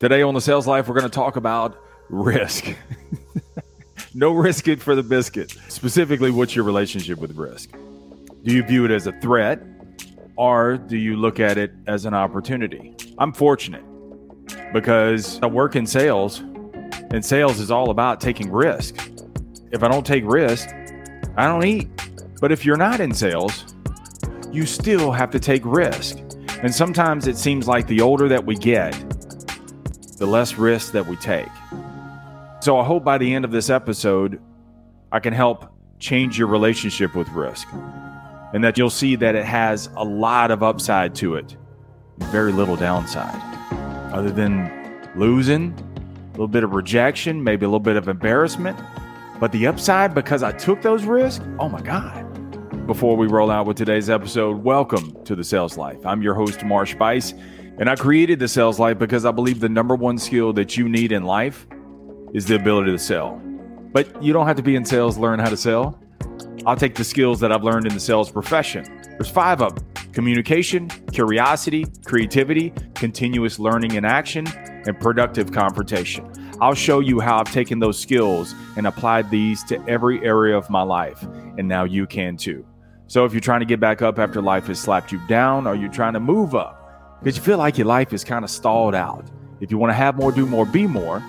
Today on the Sales Life, we're going to talk about risk. no risk it for the biscuit. Specifically, what's your relationship with risk? Do you view it as a threat or do you look at it as an opportunity? I'm fortunate because I work in sales, and sales is all about taking risk. If I don't take risk, I don't eat. But if you're not in sales, you still have to take risk. And sometimes it seems like the older that we get, the less risk that we take. So I hope by the end of this episode, I can help change your relationship with risk and that you'll see that it has a lot of upside to it, very little downside, other than losing, a little bit of rejection, maybe a little bit of embarrassment. But the upside, because I took those risks, oh my God. Before we roll out with today's episode, welcome to the Sales Life. I'm your host, Marsh Buice. And I created the sales life because I believe the number one skill that you need in life is the ability to sell. But you don't have to be in sales learn how to sell. I'll take the skills that I've learned in the sales profession. There's five of them communication, curiosity, creativity, continuous learning and action, and productive confrontation. I'll show you how I've taken those skills and applied these to every area of my life. And now you can too. So if you're trying to get back up after life has slapped you down, or you're trying to move up, because you feel like your life is kind of stalled out. If you want to have more, do more, be more,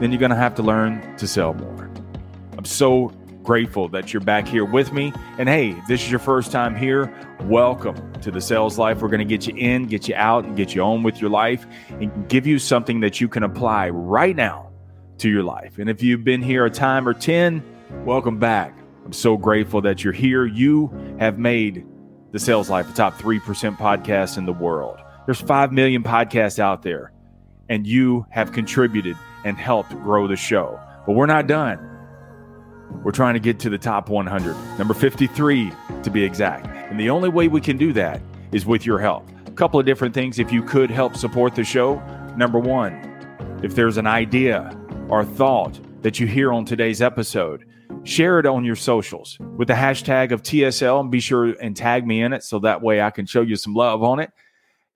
then you're going to have to learn to sell more. I'm so grateful that you're back here with me. And hey, this is your first time here, welcome to the sales life. We're going to get you in, get you out, and get you on with your life and give you something that you can apply right now to your life. And if you've been here a time or 10, welcome back. I'm so grateful that you're here. You have made the Sales Life the top 3% podcast in the world. There's 5 million podcasts out there, and you have contributed and helped grow the show. But we're not done. We're trying to get to the top 100, number 53 to be exact. And the only way we can do that is with your help. A couple of different things if you could help support the show. Number one, if there's an idea or thought that you hear on today's episode, share it on your socials with the hashtag of TSL and be sure and tag me in it so that way I can show you some love on it.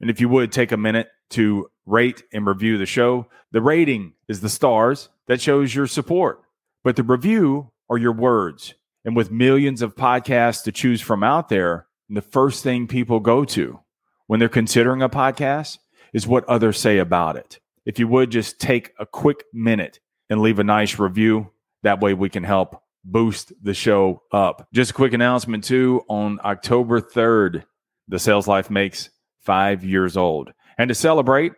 And if you would take a minute to rate and review the show, the rating is the stars that shows your support, but the review are your words. And with millions of podcasts to choose from out there, the first thing people go to when they're considering a podcast is what others say about it. If you would just take a quick minute and leave a nice review, that way we can help boost the show up. Just a quick announcement too on October 3rd, the Sales Life makes five years old. And to celebrate,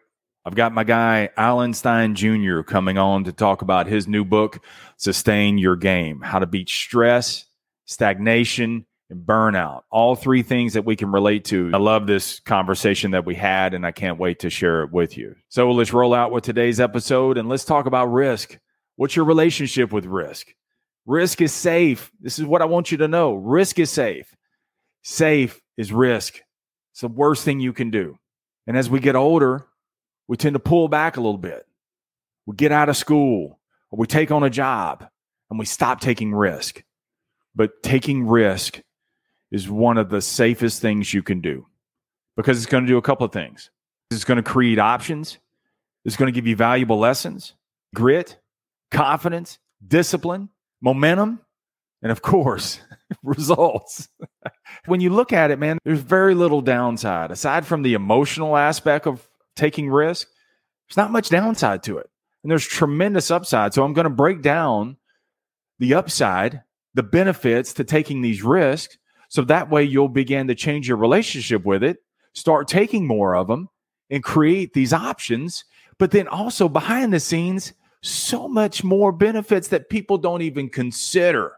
I've got my guy Alan Stein Jr. coming on to talk about his new book, Sustain Your Game How to Beat Stress, Stagnation, and Burnout. All three things that we can relate to. I love this conversation that we had, and I can't wait to share it with you. So let's roll out with today's episode and let's talk about risk. What's your relationship with risk? Risk is safe. This is what I want you to know. Risk is safe. Safe is risk. It's the worst thing you can do. And as we get older, we tend to pull back a little bit. We get out of school or we take on a job and we stop taking risk. But taking risk is one of the safest things you can do because it's going to do a couple of things. It's going to create options. It's going to give you valuable lessons, grit, confidence, discipline, momentum, and of course, results. when you look at it, man, there's very little downside. Aside from the emotional aspect of taking risk, there's not much downside to it. And there's tremendous upside. So I'm going to break down the upside, the benefits to taking these risks. So that way you'll begin to change your relationship with it, start taking more of them, and create these options. But then also behind the scenes, so much more benefits that people don't even consider.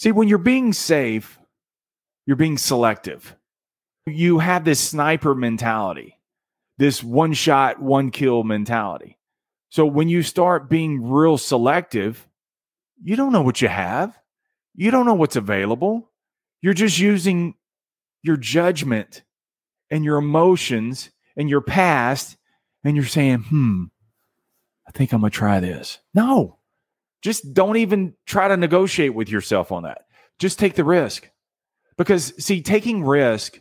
See, when you're being safe, you're being selective. You have this sniper mentality, this one shot, one kill mentality. So when you start being real selective, you don't know what you have. You don't know what's available. You're just using your judgment and your emotions and your past, and you're saying, hmm, I think I'm going to try this. No, just don't even try to negotiate with yourself on that. Just take the risk. Because, see, taking risk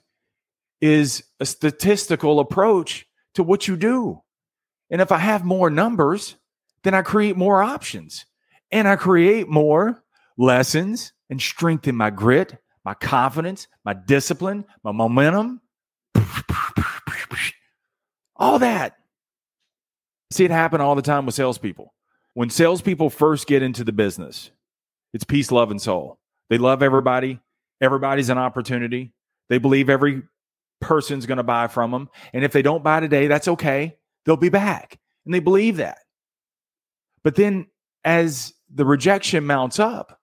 is a statistical approach to what you do. And if I have more numbers, then I create more options and I create more lessons and strengthen my grit, my confidence, my discipline, my momentum. All that. See it happen all the time with salespeople. When salespeople first get into the business, it's peace, love, and soul. They love everybody. Everybody's an opportunity. They believe every person's going to buy from them. And if they don't buy today, that's okay. They'll be back. And they believe that. But then as the rejection mounts up,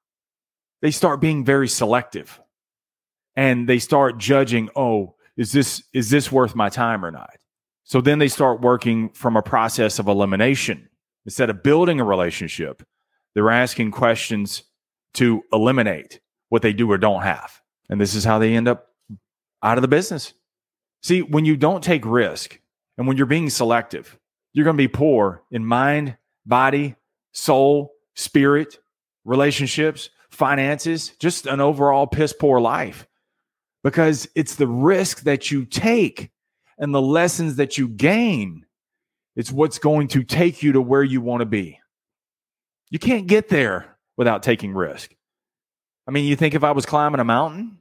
they start being very selective and they start judging, oh, is this is this worth my time or not? So then they start working from a process of elimination. Instead of building a relationship, they're asking questions to eliminate what they do or don't have. And this is how they end up out of the business. See, when you don't take risk and when you're being selective, you're going to be poor in mind, body, soul, spirit, relationships, finances, just an overall piss poor life because it's the risk that you take and the lessons that you gain. It's what's going to take you to where you want to be. You can't get there without taking risk. I mean, you think if I was climbing a mountain,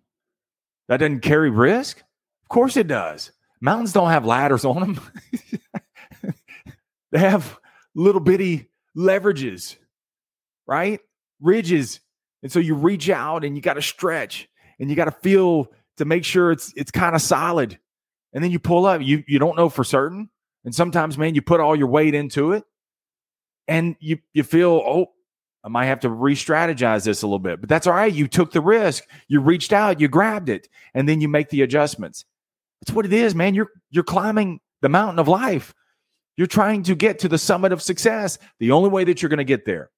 that doesn't carry risk? Of course it does. Mountains don't have ladders on them. they have little bitty leverages, right? Ridges. And so you reach out and you got to stretch and you got to feel to make sure it's it's kind of solid. And then you pull up. You you don't know for certain. And sometimes, man, you put all your weight into it, and you you feel, oh, I might have to re-strategize this a little bit. But that's all right. You took the risk. You reached out. You grabbed it, and then you make the adjustments. That's what it is, man. You're you're climbing the mountain of life. You're trying to get to the summit of success. The only way that you're going to get there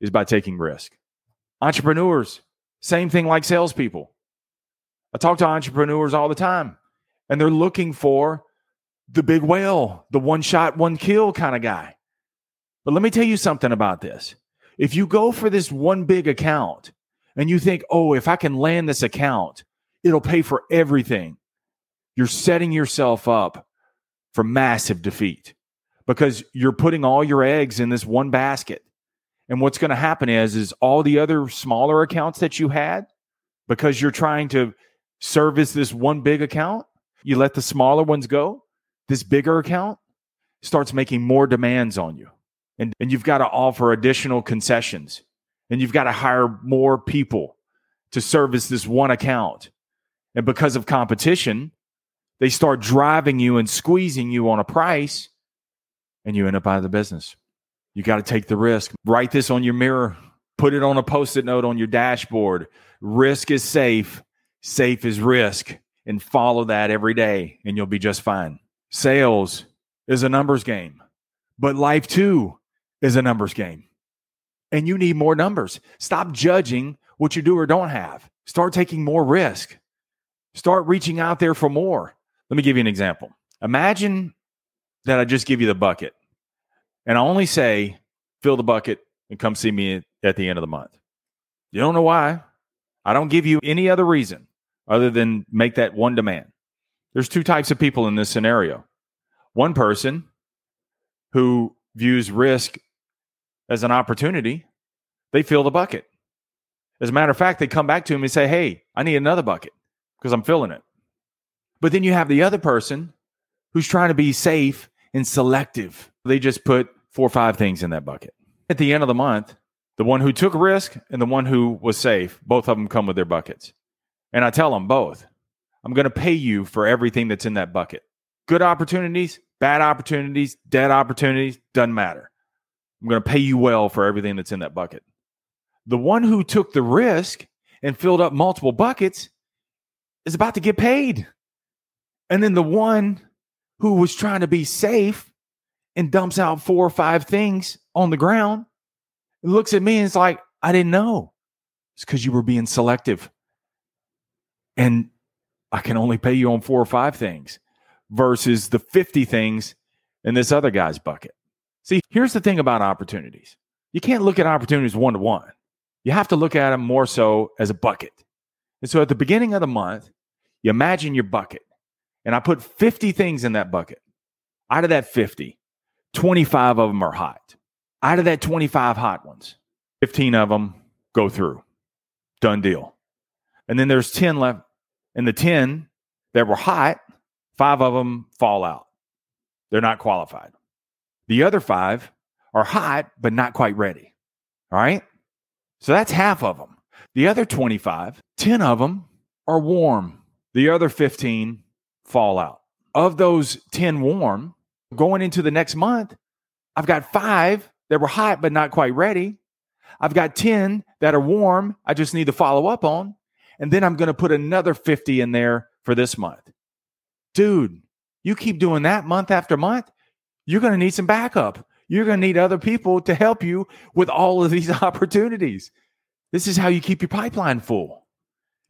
is by taking risk. Entrepreneurs, same thing like salespeople. I talk to entrepreneurs all the time, and they're looking for the big whale, the one shot, one kill kind of guy. But let me tell you something about this. If you go for this one big account and you think, oh, if I can land this account, it'll pay for everything, you're setting yourself up for massive defeat because you're putting all your eggs in this one basket. And what's going to happen is, is all the other smaller accounts that you had, because you're trying to service this one big account, you let the smaller ones go, this bigger account starts making more demands on you. And, and you've got to offer additional concessions and you've got to hire more people to service this one account. And because of competition, they start driving you and squeezing you on a price and you end up out of the business. You got to take the risk. Write this on your mirror, put it on a post it note on your dashboard. Risk is safe safe is risk and follow that every day and you'll be just fine. Sales is a numbers game, but life too is a numbers game. And you need more numbers. Stop judging what you do or don't have. Start taking more risk. Start reaching out there for more. Let me give you an example. Imagine that I just give you the bucket and I only say, fill the bucket and come see me at the end of the month. You don't know why. I don't give you any other reason other than make that one demand. There's two types of people in this scenario. One person who views risk as an opportunity, they fill the bucket. As a matter of fact, they come back to him and say, Hey, I need another bucket because I'm filling it. But then you have the other person who's trying to be safe and selective. They just put four or five things in that bucket. At the end of the month, the one who took risk and the one who was safe, both of them come with their buckets. And I tell them both, I'm going to pay you for everything that's in that bucket. Good opportunities, bad opportunities, dead opportunities, doesn't matter. I'm going to pay you well for everything that's in that bucket. The one who took the risk and filled up multiple buckets is about to get paid. And then the one who was trying to be safe and dumps out four or five things on the ground looks at me and it's like, I didn't know. It's because you were being selective and I can only pay you on four or five things versus the 50 things in this other guy's bucket. See, here's the thing about opportunities you can't look at opportunities one to one. You have to look at them more so as a bucket. And so at the beginning of the month, you imagine your bucket. And I put 50 things in that bucket. Out of that 50, 25 of them are hot. Out of that 25 hot ones, 15 of them go through. Done deal. And then there's 10 left. And the 10 that were hot, five of them fall out. They're not qualified. The other five are hot, but not quite ready. All right. So that's half of them. The other 25, 10 of them are warm. The other 15 fall out. Of those 10 warm, going into the next month, I've got five that were hot but not quite ready. I've got 10 that are warm. I just need to follow up on. And then I'm going to put another 50 in there for this month. Dude, you keep doing that month after month, you're going to need some backup. You're going to need other people to help you with all of these opportunities. This is how you keep your pipeline full.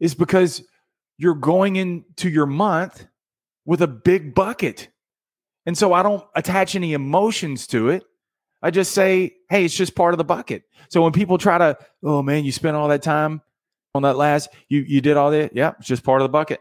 It's because you're going into your month with a big bucket. And so I don't attach any emotions to it. I just say, hey, it's just part of the bucket. So when people try to, oh man, you spent all that time on that last, you you did all that. Yeah, it's just part of the bucket.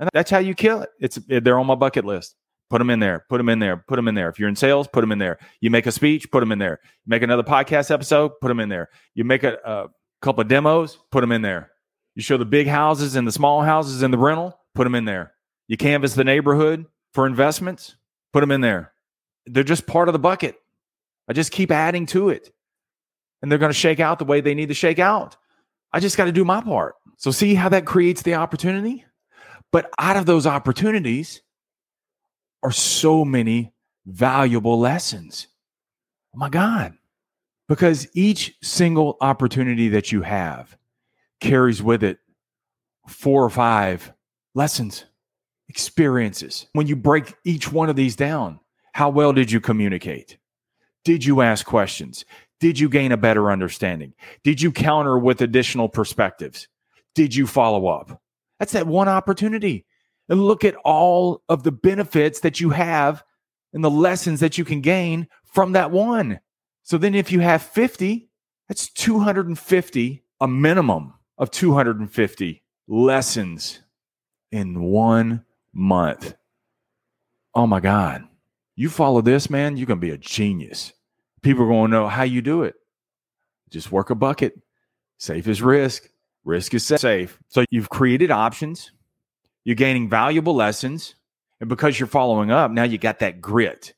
And that's how you kill it. It's they're on my bucket list. Put them in there. Put them in there. Put them in there. If you're in sales, put them in there. You make a speech, put them in there. Make another podcast episode, put them in there. You make a, a couple of demos, put them in there. You show the big houses and the small houses and the rental, put them in there. You canvass the neighborhood for investments, put them in there. They're just part of the bucket. I just keep adding to it. And they're going to shake out the way they need to shake out. I just got to do my part. So, see how that creates the opportunity? But out of those opportunities are so many valuable lessons. Oh my God. Because each single opportunity that you have carries with it four or five lessons, experiences. When you break each one of these down, how well did you communicate? Did you ask questions? Did you gain a better understanding? Did you counter with additional perspectives? Did you follow up? That's that one opportunity. And look at all of the benefits that you have and the lessons that you can gain from that one. So then if you have 50, that's 250, a minimum of 250 lessons in one month. Oh my God. You follow this, man, you're going to be a genius. People are going to know how you do it. Just work a bucket. Safe is risk. Risk is safe. So you've created options. You're gaining valuable lessons. And because you're following up, now you got that grit.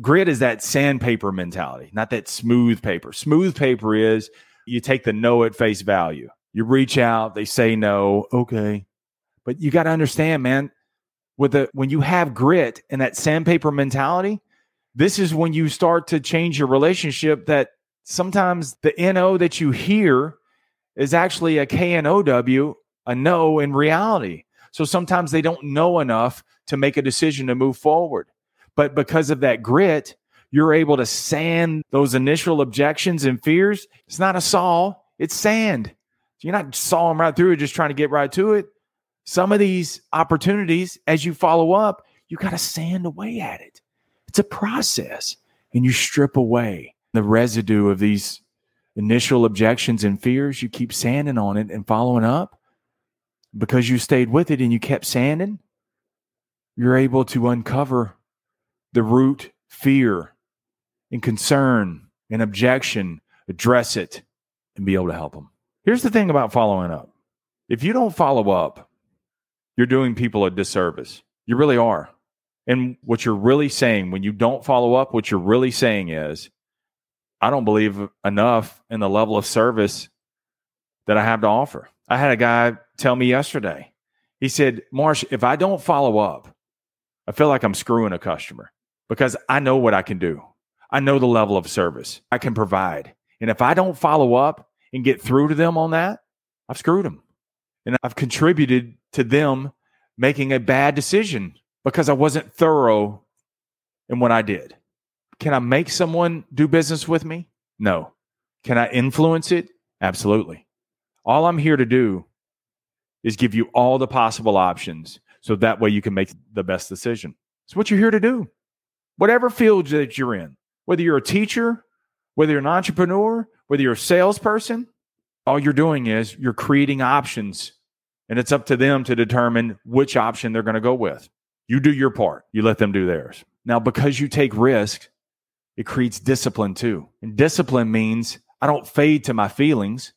Grit is that sandpaper mentality, not that smooth paper. Smooth paper is you take the no at face value. You reach out, they say no, okay. But you got to understand, man, with the when you have grit and that sandpaper mentality, this is when you start to change your relationship that sometimes the NO that you hear is actually a KNOW, a no in reality. So sometimes they don't know enough to make a decision to move forward. But because of that grit, you're able to sand those initial objections and fears. It's not a saw, it's sand. You're not sawing right through it, just trying to get right to it. Some of these opportunities, as you follow up, you got to sand away at it. It's a process, and you strip away the residue of these initial objections and fears. You keep sanding on it and following up because you stayed with it and you kept sanding. You're able to uncover the root fear and concern and objection, address it, and be able to help them. Here's the thing about following up if you don't follow up, you're doing people a disservice. You really are. And what you're really saying when you don't follow up, what you're really saying is, I don't believe enough in the level of service that I have to offer. I had a guy tell me yesterday, he said, Marsh, if I don't follow up, I feel like I'm screwing a customer because I know what I can do. I know the level of service I can provide. And if I don't follow up and get through to them on that, I've screwed them. And I've contributed to them making a bad decision because I wasn't thorough in what I did. Can I make someone do business with me? No. Can I influence it? Absolutely. All I'm here to do is give you all the possible options so that way you can make the best decision. It's what you're here to do. Whatever field that you're in, whether you're a teacher, whether you're an entrepreneur, whether you're a salesperson, all you're doing is you're creating options and it's up to them to determine which option they're going to go with. You do your part, you let them do theirs. Now, because you take risk it creates discipline too. And discipline means I don't fade to my feelings.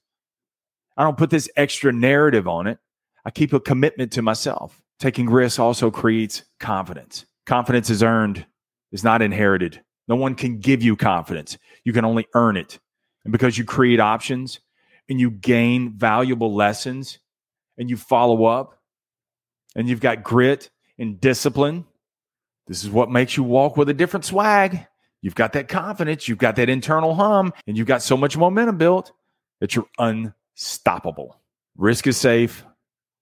I don't put this extra narrative on it. I keep a commitment to myself. Taking risks also creates confidence. Confidence is earned, is not inherited. No one can give you confidence. You can only earn it. And because you create options and you gain valuable lessons and you follow up and you've got grit and discipline, this is what makes you walk with a different swag. You've got that confidence, you've got that internal hum, and you've got so much momentum built that you're unstoppable. Risk is safe,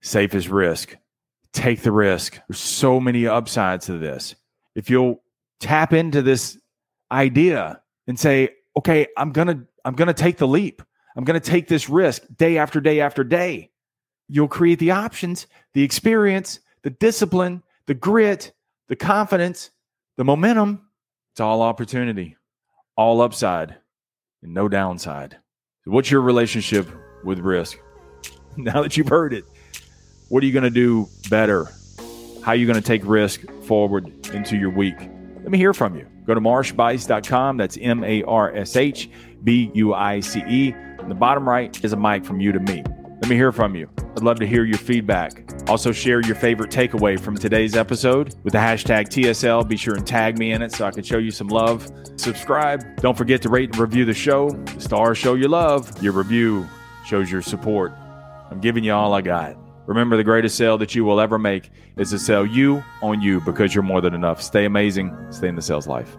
safe is risk. Take the risk. There's so many upsides to this. If you'll tap into this idea and say, okay, I'm going to I'm going to take the leap. I'm going to take this risk day after day after day. You'll create the options, the experience, the discipline, the grit, the confidence, the momentum. It's all opportunity, all upside, and no downside. What's your relationship with risk? Now that you've heard it, what are you going to do better? How are you going to take risk forward into your week? Let me hear from you. Go to marshbuice.com. That's M A R S H B U I C E. In the bottom right is a mic from you to me. Let me hear from you. I'd love to hear your feedback. Also, share your favorite takeaway from today's episode with the hashtag TSL. Be sure and tag me in it so I can show you some love. Subscribe. Don't forget to rate and review the show. The stars show your love. Your review shows your support. I'm giving you all I got. Remember, the greatest sale that you will ever make is to sell you on you because you're more than enough. Stay amazing. Stay in the sales life.